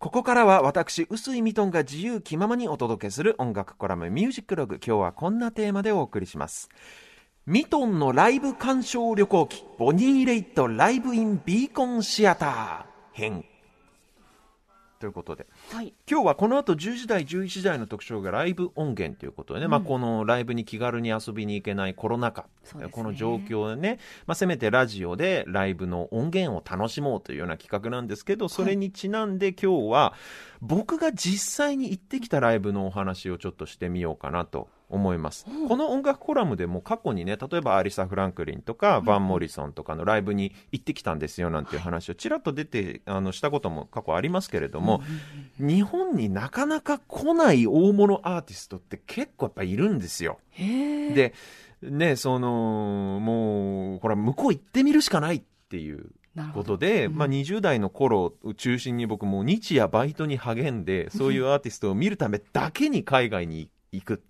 ここからは私、臼井ミトンが自由気ままにお届けする音楽コラムミュージックログ。今日はこんなテーマでお送りします。ミトンのライブ鑑賞旅行記、ボニー・レイトライブ・イン・ビーコン・シアター編。ということで、はい、今日はこの後10時台、11時台の特徴がライブ音源ということでね、うん、まあ、このライブに気軽に遊びに行けないコロナ禍、ね、この状況でね、まあ、せめてラジオでライブの音源を楽しもうというような企画なんですけど、それにちなんで今日は僕が実際に行ってきたライブのお話をちょっとしてみようかなと思います、うん、この音楽コラムでも過去にね例えばアリサ・フランクリンとかバン・モリソンとかのライブに行ってきたんですよなんていう話をちらっと出てあのしたことも過去ありますけれども、日本になかなか来ない大物アーティストって結構やっぱいるんですよ。でねそのもうこれは向こう行ってみるしかないっていうことで、うん、まあ、20代の頃を中心に僕も日夜バイトに励んでそういうアーティストを見るためだけに海外に行く。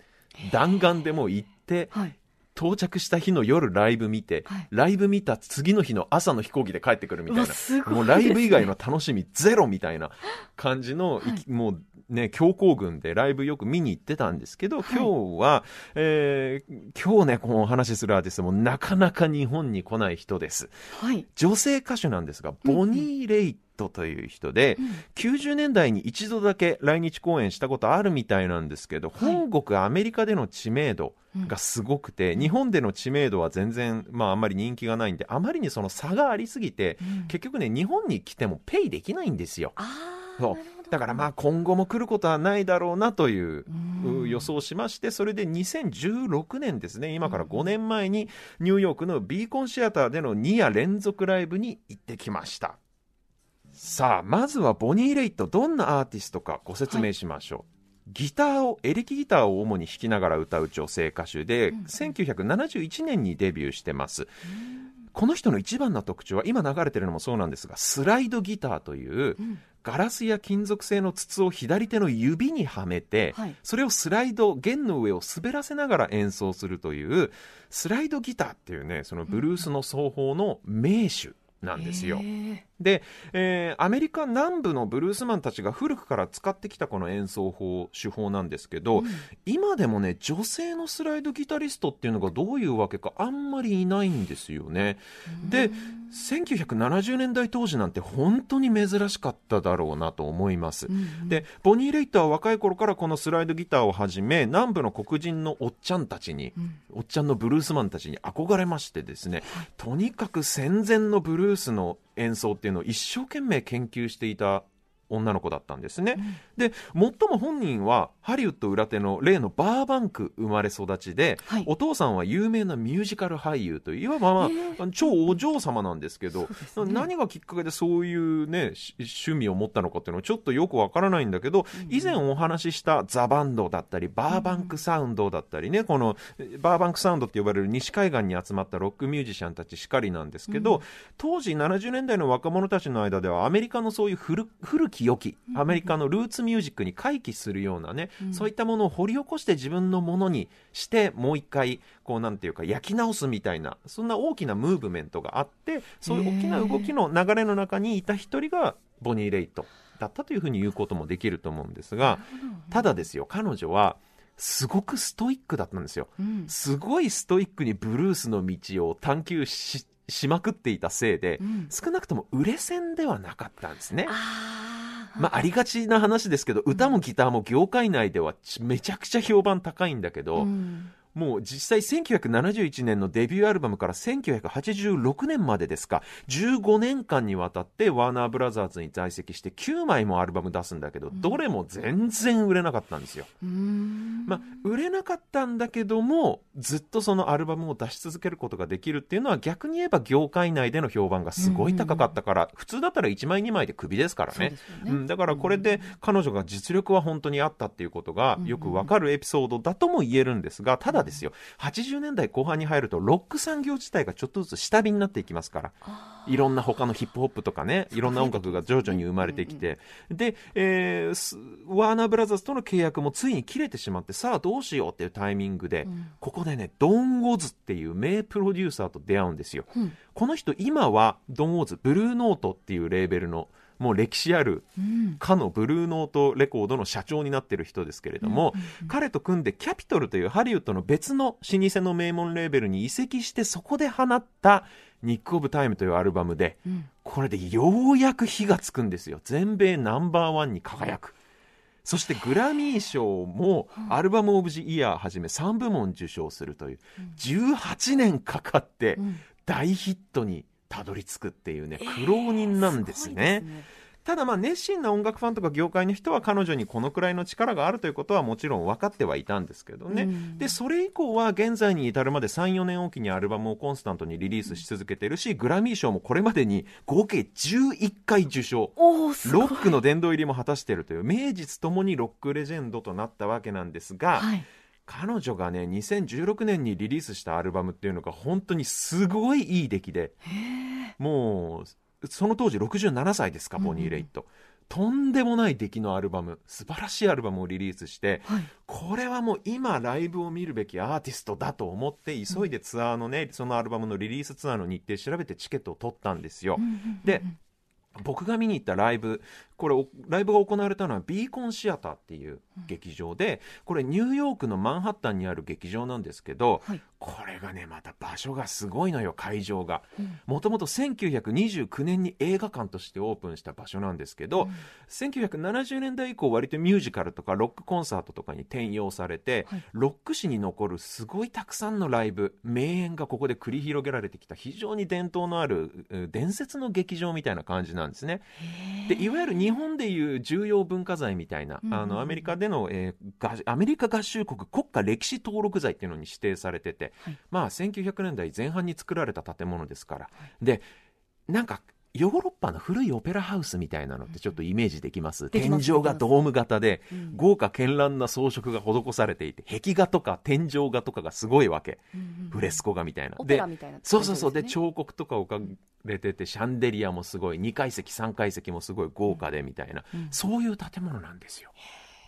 弾丸でも行って、はい、到着した日の夜ライブ見て、はい、ライブ見た次の日の朝の飛行機で帰ってくるみたいな、もうライブ以外の楽しみゼロみたいな 感じの、はい、もうね、強行軍でライブよく見に行ってたんですけど、今日は、えー、今日ね、このお話しするアーティストもなかなか日本に来ない人です。はい、女性歌手なんですが、ボニー・レイトという人で、うん、90年代に一度だけ来日公演したことあるみたいなんですけど、本国アメリカでの知名度がすごくて、うん、日本での知名度は全然、まあ、あんまり人気がないんであまりにその差がありすぎて、うん、結局ね日本に来てもペイできないんですよ。そう。だからまあ今後も来ることはないだろうなという予想しましてそれで2016年ですね今から5年前にニューヨークのビーコンシアターでの2夜連続ライブに行ってきました。さあ、まずはボニー・レイト、どんなアーティストかご説明しましょう。はいギターをエレキギターを主に弾きながら歌う女性歌手で、うん、1971年にデビューしてます。この人の一番の特徴は今流れてるのもそうなんですがスライドギターという、うん、ガラスや金属製の筒を左手の指にはめて、はい、それをスライド弦の上を滑らせながら演奏するというスライドギターっていうねそのブルースの奏法の名手なんですよ。で、えー、アメリカ南部のブルースマンたちが古くから使ってきたこの演奏法手法なんですけど、うん、今でもね女性のスライドギタリストっていうのがどういうわけかあんまりいないんですよね。で1970年代当時なんて本当に珍しかっただろうなと思います。うん、でボニー・レイターは若い頃からこのスライドギターをはじめ南部の黒人のおっちゃんたちに、うん、おっちゃんのブルースマンたちに憧れましてですね、とにかく戦前のブルースの演奏っていうのを一生懸命研究していた女の子だったんですね、うん、で最も本人はハリウッド裏手の例のバーバンク生まれ育ちで、はい、お父さんは有名なミュージカル俳優といわば、まあ、えー、超お嬢様なんですけど、ね、何がきっかけでそういうね趣味を持ったのかっていうのはちょっとよくわからないんだけど、うん、以前お話ししたザ・バンドだったりバーバンクサウンドだったりね、うん、このバーバンクサウンドって呼ばれる西海岸に集まったロックミュージシャンたちしかりなんですけど、当時70年代の若者たちの間ではアメリカのそういう古古き良きアメリカのルーツミュージックに回帰するようなね、うん、そういったものを掘り起こして自分のものにしてもう一回こうなんていうか焼き直すみたいなそんな大きなムーブメントがあってそういう大きな動きの流れの中にいた一人がボニー・レイトだったというふうに言うこともできると思うんですがただですよ彼女はすごくストイックだったんですよ、うん、すごいストイックにブルースの道を探求ししまくっていたせいで、うん、少なくとも売れ線ではなかったんですね。まあ、ありがちな話ですけど、歌もギターも業界内ではめちゃくちゃ評判高いんだけど、うん、もう実際1971年のデビューアルバムから1986年までですか、15年間にわたってワーナーブラザーズに在籍して9枚もアルバム出すんだけど、どれも全然売れなかったんですよ。まあ、売れなかったんだけども、ずっとそのアルバムを出し続けることができるっていうのは逆に言えば業界内での評判がすごい高かったから、普通だったら1枚2枚でクビですからね。うん、だからこれで彼女が実力は本当にあったっていうことがよくわかるエピソードだとも言えるんですが、ただですよ、80年代後半に入るとロック産業自体がちょっとずつ下火になっていきますから、いろんな他のヒップホップとかね、いろんな音楽が徐々に生まれてきて、で、えーすワーナーブラザーズとの契約もついに切れてしまって、さあどうしようっていうタイミングで、ここでね、ドン・ウォズっていう名プロデューサーと出会うんですよ。この人、今はドン・ウォズ、ブルーノートっていうレーベルの、もう歴史あるかのブルーノートレコードの社長になってる人ですけれども、彼と組んでキャピトルというハリウッドの別の老舗の名門レーベルに移籍してそこで放ったニック・オブ・タイムというアルバムで、これでようやく火がつくんですよ。全米ナンバーワンに輝く。そしてグラミー賞もアルバム・オブ・ジ・イヤーはじめ3部門受賞するという、18年かかって大ヒットにたどり着くっていうね、苦労人なんですね。ただまあ熱心な音楽ファンとか業界の人は彼女にこのくらいの力があるということはもちろん分かってはいたんですけどね、でそれ以降は現在に至るまで34年おきにアルバムをコンスタントにリリースし続けてるしグラミー賞もこれまでに合計11回受賞。ロックの殿堂入りも果たしているという名実ともにロックレジェンドとなったわけなんですが、はい彼女がね2016年にリリースしたアルバムっていうのが本当にすごいいい出来でもうその当時67歳ですかボニー・レイット、とんでもない出来のアルバム素晴らしいアルバムをリリースして、はい。これはもう今ライブを見るべきアーティストだと思って急いでツアーのね、そのアルバムのリリースツアーの日程調べてチケットを取ったんですよ、で僕が見に行ったライブこれおライブが行われたのはビーコンシアターっていう劇場で、これニューヨークのマンハッタンにある劇場なんですけど、はい。これがねまた場所がすごいのよ会場が。もともと1929年に映画館としてオープンした場所なんですけど、1970年代以降割とミュージカルとかロックコンサートとかに転用されて、はい。ロック史に残るすごいたくさんのライブ名演がここで繰り広げられてきた非常に伝統のあるう伝説の劇場みたいな感じなんですね。でいわゆる日本でいう重要文化財みたいな、あのアメリカでの、えーがアメリカ合衆国国家歴史登録財っていうのに指定されてて、はい。まあ1900年代前半に作られた建物ですから、でなんかヨーロッパの古いオペラハウスみたいなのってちょっとイメージできます、天井がドーム型で、うん豪華絢爛な装飾が施されていて壁画とか天井画とかがすごいわけ、フレスコ画みたいな。オペラみたいな。そうそうそう。で彫刻とか置かれててシャンデリアもすごい2階席3階席もすごい豪華でみたいな、うん。そういう建物なんですよ。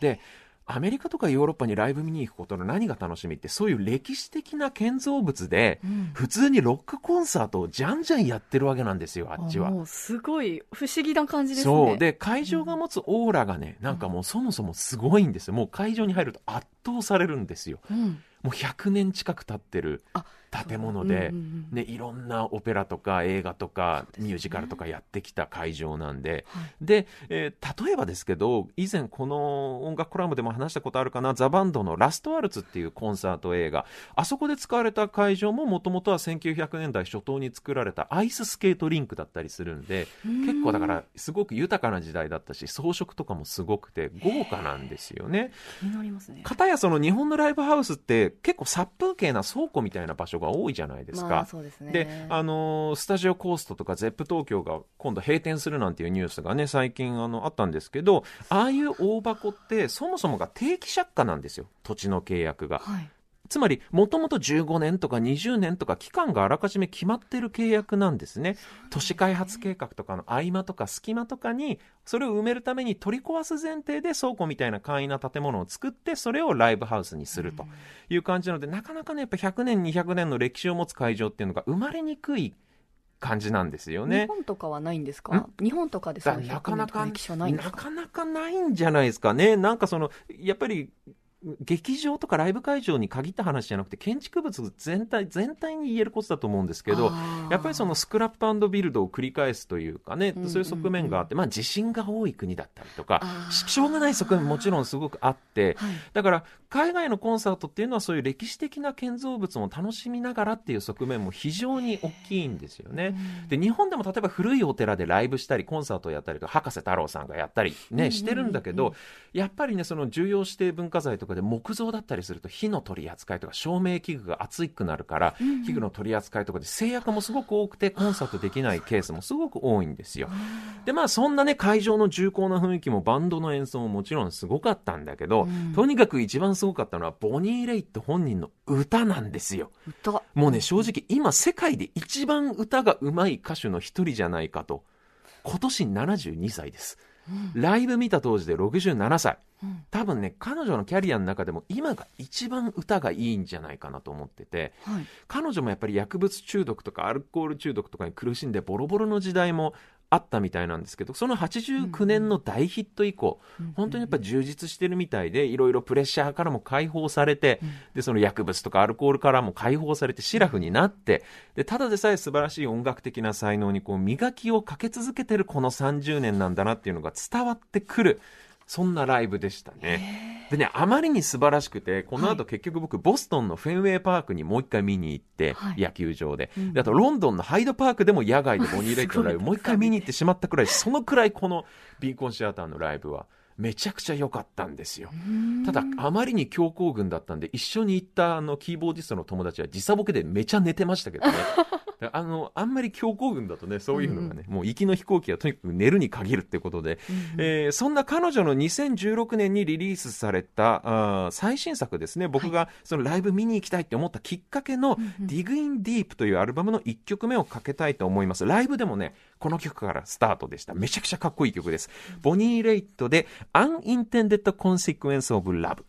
でアメリカとかヨーロッパにライブ見に行くことの何が楽しみってそういう歴史的な建造物で、うん。普通にロックコンサートをじゃんじゃんやってるわけなんですよあっちは。もうすごい不思議な感じですね。そう。で会場が持つオーラがねなんかもうそもそもすごいんですよ。もう会場に入ると圧倒されるんですよ。うん。もう100年近く経ってる。あ建物で、ね、いろんなオペラとか映画とかミュージカルとかやってきた会場なんで、はい。で、えー例えばですけど、以前この音楽コラムでも話したことあるかな、ザ・バンドのラストワルツっていうコンサート映画、あそこで使われた会場ももともとは1900年代初頭に作られたアイススケートリンクだったりするんで、結構だからすごく豊かな時代だったし、装飾とかもすごくて豪華なんですよね。気になりますね。かたやその日本のライブハウスって結構殺風景な倉庫みたいな場所が多いじゃないですか。まあそうですねで、あのースタジオコーストとかゼップ東京が今度閉店するなんていうニュースがね、最近あのあったんですけど、ああいう大箱ってそもそもが定期借家なんですよ、土地の契約が。はいつまり、もともと15年とか20年とか期間があらかじめ決まってる契約なんですね。都市開発計画とかの合間とか隙間とかに、それを埋めるために取り壊す前提で倉庫みたいな簡易な建物を作って、それをライブハウスにするという感じなので、なかなかね、やっぱ100年、200年の歴史を持つ会場っていうのが生まれにくい感じなんですよね日。本とかはないんですか？日本とかでそだの100なか歴史はないんですかなかなかないんじゃないですかね。なんかその、やっぱり、劇場とかライブ会場に限った話じゃなくて、建築物全体、全体に言えることだと思うんですけど、やっぱりそのスクラップビルドを繰り返すというかね、うんそういう側面があって、まあ地震が多い国だったりとかししょうがない側面ももちろんすごくあって、はい。だから海外のコンサートっていうのはそういう歴史的な建造物も楽しみながらっていう側面も非常に大きいんですよね。で日本でも例えば古いお寺でライブしたりコンサートをやったりとか博士太郎さんがやったりねしてるんだけどやっぱりねその重要指定文化財とかで木造だったりすると火の取り扱いとか照明器具が熱くなるから器具の取り扱いとかで制約もすごく多くてコンサートできないケースもすごく多いんですよ。でまあそんなね会場の重厚な雰囲気もバンドの演奏ももちろんすごかったんだけど、とにかく一番すごかったのはボニー・レイット本人の歌なんですよ。歌。もうね正直今世界で一番歌が上手い歌手の一人じゃないかと今年72歳です、ライブ見た当時で67歳うん多分ね彼女のキャリアの中でも今が一番歌がいいんじゃないかなと思っててはい。彼女もやっぱり薬物中毒とかアルコール中毒とかに苦しんでボロボロの時代もあったみたいなんですけどその89年の大ヒット以降、本当にやっぱ充実してるみたいでいろいろプレッシャーからも解放されて、でその薬物とかアルコールからも解放されてシラフになってでただでさえ素晴らしい音楽的な才能にこう磨きをかけ続けてるこの30年なんだなっていうのが伝わってくるそんなライブでしたね。でね、あまりに素晴らしくて、この後結局僕、ボストンのフェンウェイパークにもう一回見に行って、はい野球場で。で、あとロンドンのハイドパークでも野外でボニー・レイトのライブ、もう一回見に行ってしまったくらい、そのくらいこのビーコンシアターのライブは、めちゃくちゃ良かったんですよ。ただ、あまりに強行軍だったんで、一緒に行ったあのキーボーディストの友達は時差ボケでめちゃ寝てましたけどね。あの、あんまり強行軍だとね、そういうのがね、もう行きの飛行機はとにかく寝るに限るってことで、えーそんな彼女の2016年にリリースされたあー最新作ですね、僕がそのライブ見に行きたいって思ったきっかけの、Dig in Deep というアルバムの1曲目をかけたいと思います。ライブでもね、この曲からスタートでした。めちゃくちゃかっこいい曲です。ボニー・レイトで Unintended Consequence of Love。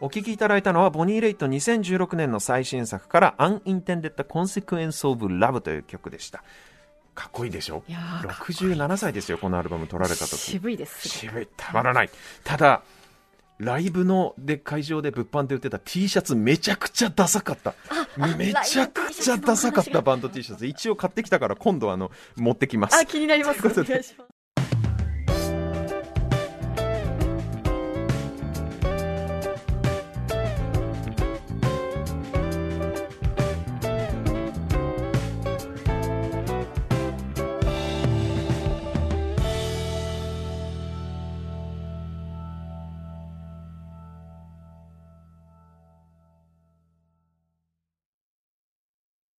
お聴きいただいたのは、ボニー・レイト2016年の最新作から、Unintended Consequence of Love という曲でした。かっこいいでしょ？いいい67歳ですよ、このアルバム撮られた時。渋いです。渋い、たまらない。ただ、ライブので会場で物販で売ってた T シャツめちゃくちゃダサかった。めちゃくちゃダサかったバンド T シャツ。一応買ってきたから今度あの持ってきます。あ、気になります。